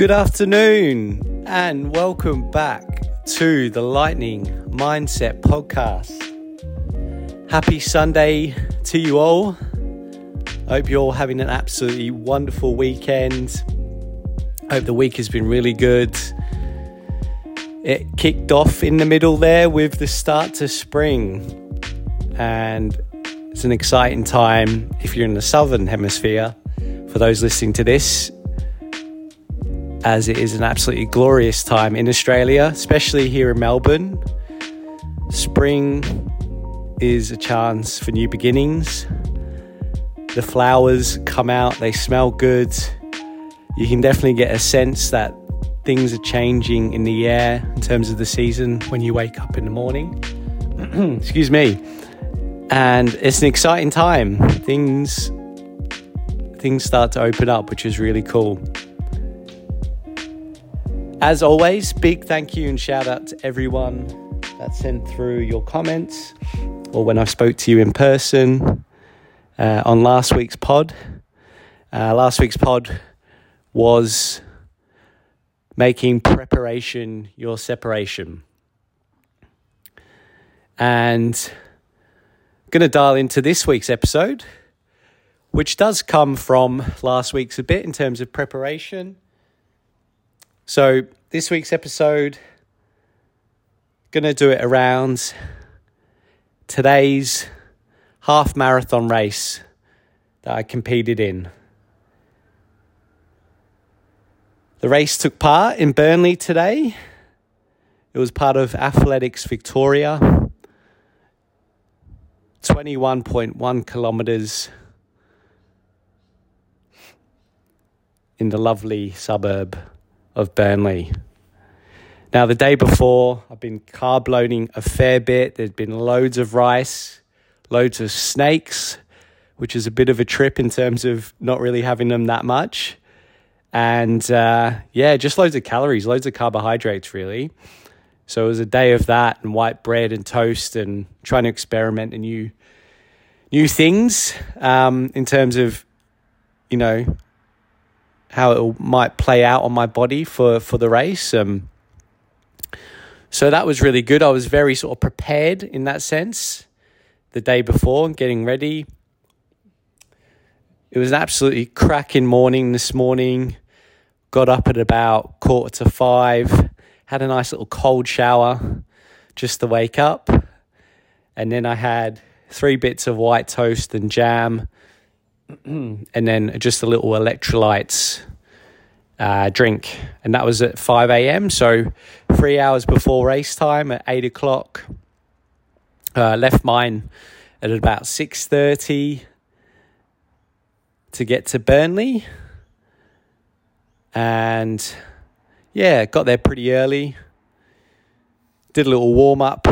Good afternoon, and welcome back to the Lightning Mindset Podcast. Happy Sunday to you all. Hope you're all having an absolutely wonderful weekend. Hope the week has been really good. It kicked off in the middle there with the start to spring, and it's an exciting time if you're in the southern hemisphere. For those listening to this, as it is an absolutely glorious time in Australia, especially here in Melbourne. Spring is a chance for new beginnings. The flowers come out, they smell good. You can definitely get a sense that things are changing in the air in terms of the season when you wake up in the morning. Excuse me. And it's an exciting time. Things things start to open up, which is really cool. As always, big thank you and shout out to everyone that sent through your comments or when I spoke to you in person uh, on last week's pod. Uh, last week's pod was making preparation your separation. And I'm going to dial into this week's episode, which does come from last week's a bit in terms of preparation so, this week's episode, going to do it around today's half marathon race that I competed in. The race took part in Burnley today. It was part of Athletics Victoria. 21.1 kilometres in the lovely suburb of Burnley. Now, the day before, I've been carb loading a fair bit. There's been loads of rice, loads of snakes, which is a bit of a trip in terms of not really having them that much. And uh, yeah, just loads of calories, loads of carbohydrates, really. So it was a day of that and white bread and toast and trying to experiment in new, new things um, in terms of, you know, how it might play out on my body for for the race. Um, so that was really good. I was very sort of prepared in that sense the day before and getting ready. It was an absolutely cracking morning this morning. Got up at about quarter to five, had a nice little cold shower just to wake up. And then I had three bits of white toast and jam and then just a little electrolytes uh, drink, and that was at five a.m. So three hours before race time at eight o'clock. Uh, left mine at about six thirty to get to Burnley, and yeah, got there pretty early. Did a little warm up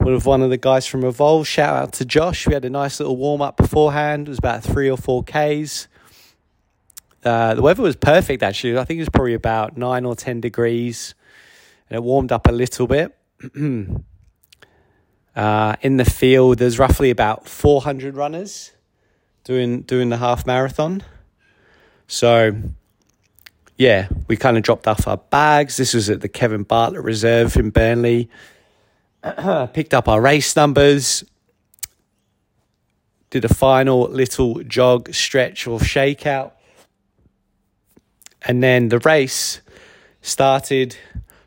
with one of the guys from Evolve. Shout out to Josh. We had a nice little warm up beforehand. It was about three or four Ks. Uh, the weather was perfect actually. I think it was probably about nine or 10 degrees and it warmed up a little bit. uh, in the field, there's roughly about 400 runners doing, doing the half marathon. So, yeah, we kind of dropped off our bags. This was at the Kevin Bartlett Reserve in Burnley. picked up our race numbers, did a final little jog, stretch, or shakeout. And then the race started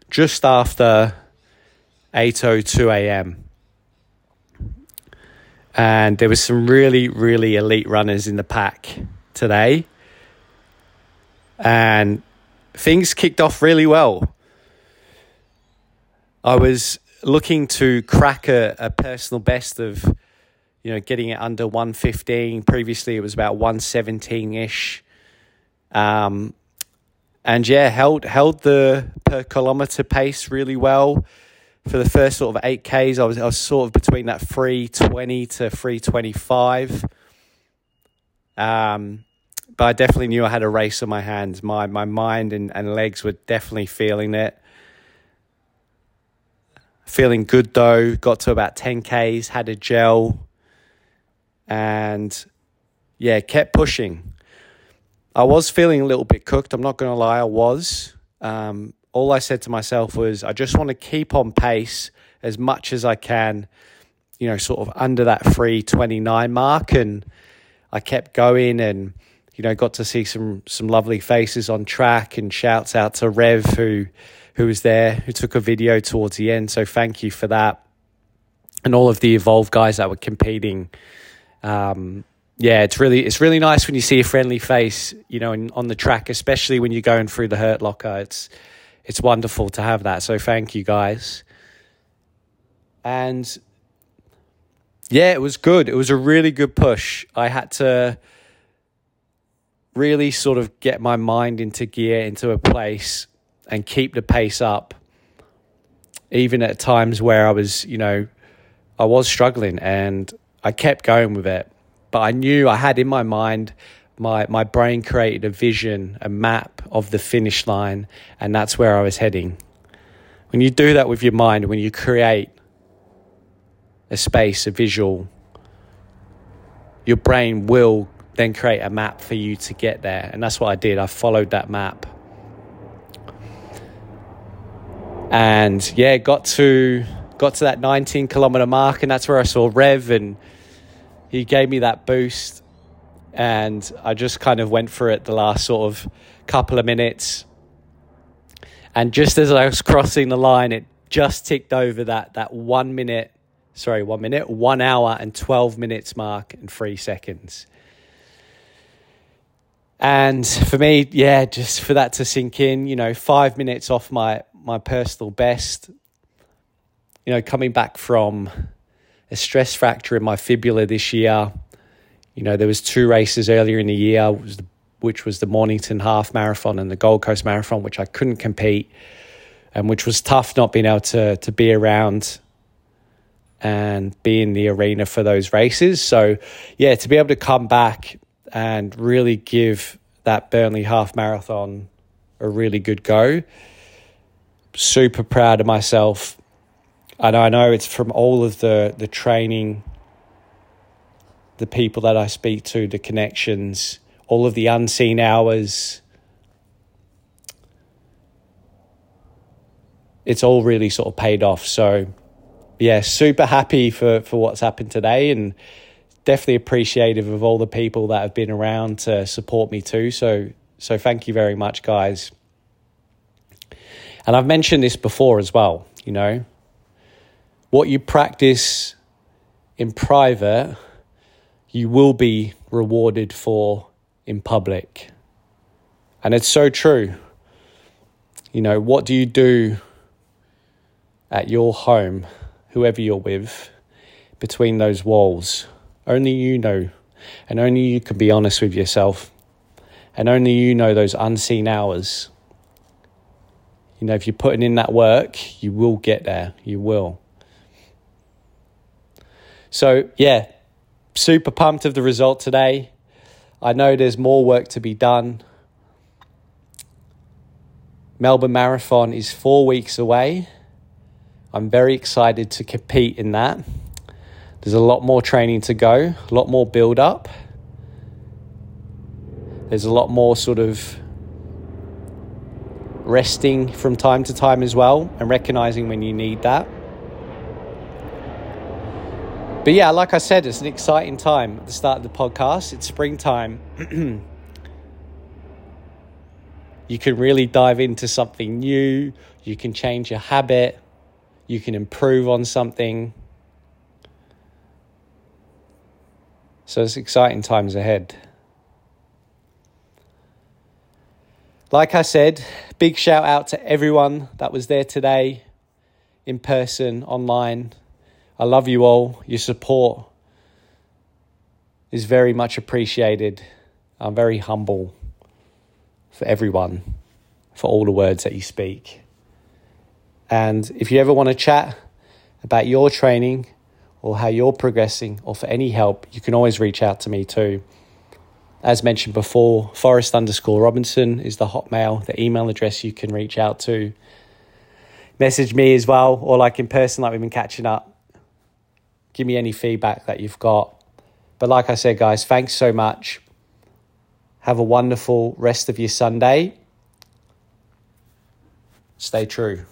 just after 8.02 a.m. And there was some really, really elite runners in the pack today. And things kicked off really well. I was looking to crack a, a personal best of, you know, getting it under 115. Previously, it was about 117 ish. Um, and yeah, held held the per kilometer pace really well for the first sort of eight Ks. I was I was sort of between that three twenty to three twenty five. Um, but I definitely knew I had a race on my hands. My my mind and, and legs were definitely feeling it. Feeling good though. Got to about ten Ks. Had a gel, and yeah, kept pushing I was feeling a little bit cooked. I'm not going to lie, I was. Um, all I said to myself was, I just want to keep on pace as much as I can, you know, sort of under that 329 mark. And I kept going and, you know, got to see some some lovely faces on track and shouts out to Rev who who was there, who took a video towards the end. So thank you for that. And all of the Evolve guys that were competing. Um, yeah, it's really it's really nice when you see a friendly face, you know, in, on the track, especially when you're going through the hurt locker. It's it's wonderful to have that. So thank you guys. And yeah, it was good. It was a really good push. I had to really sort of get my mind into gear, into a place, and keep the pace up, even at times where I was, you know, I was struggling and I kept going with it. But I knew I had in my mind, my, my brain created a vision, a map of the finish line, and that's where I was heading. When you do that with your mind, when you create a space, a visual, your brain will then create a map for you to get there. And that's what I did. I followed that map. And yeah, got to got to that 19 kilometer mark, and that's where I saw Rev, and he gave me that boost. And I just kind of went for it the last sort of couple of minutes. And just as I was crossing the line, it just ticked over that that one minute, sorry, one minute, one hour and 12 minutes mark and three seconds. And for me, yeah, just for that to sink in, you know, five minutes off my my personal best. You know, coming back from a stress fracture in my fibula this year. You know, there was two races earlier in the year, which was the Mornington Half Marathon and the Gold Coast Marathon, which I couldn't compete, and which was tough not being able to to be around and be in the arena for those races. So, yeah, to be able to come back and really give that Burnley half marathon a really good go. Super proud of myself. And I know it's from all of the, the training, the people that I speak to, the connections, all of the unseen hours. It's all really sort of paid off. So, yeah, super happy for, for what's happened today. And definitely appreciative of all the people that have been around to support me too. So so thank you very much, guys. And I've mentioned this before as well, you know. What you practice in private, you will be rewarded for in public. And it's so true. You know, what do you do at your home, whoever you're with, between those walls? Only you know, and only you can be honest with yourself, and only you know those unseen hours. You know, if you're putting in that work, you will get there. You will. So, yeah, super pumped of the result today. I know there's more work to be done. Melbourne Marathon is four weeks away. I'm very excited to compete in that. There's a lot more training to go, a lot more build up. There's a lot more sort of resting from time to time as well and recognizing when you need that. But yeah, like I said, it's an exciting time at the start of the podcast. It's springtime. you can really dive into something new. You can change your habit. You can improve on something. So it's exciting times ahead. Like I said, big shout out to everyone that was there today, in person, online. I love you all. Your support is very much appreciated. I'm very humble for everyone, for all the words that you speak. And if you ever want to chat about your training, or how you're progressing or for any help, you can always reach out to me too. As mentioned before, Forrest underscore Robinson is the hotmail, the email address you can reach out to. Message me as well, or like in person, like we've been catching up. Give me any feedback that you've got. But like I said, guys, thanks so much. Have a wonderful rest of your Sunday. Stay true.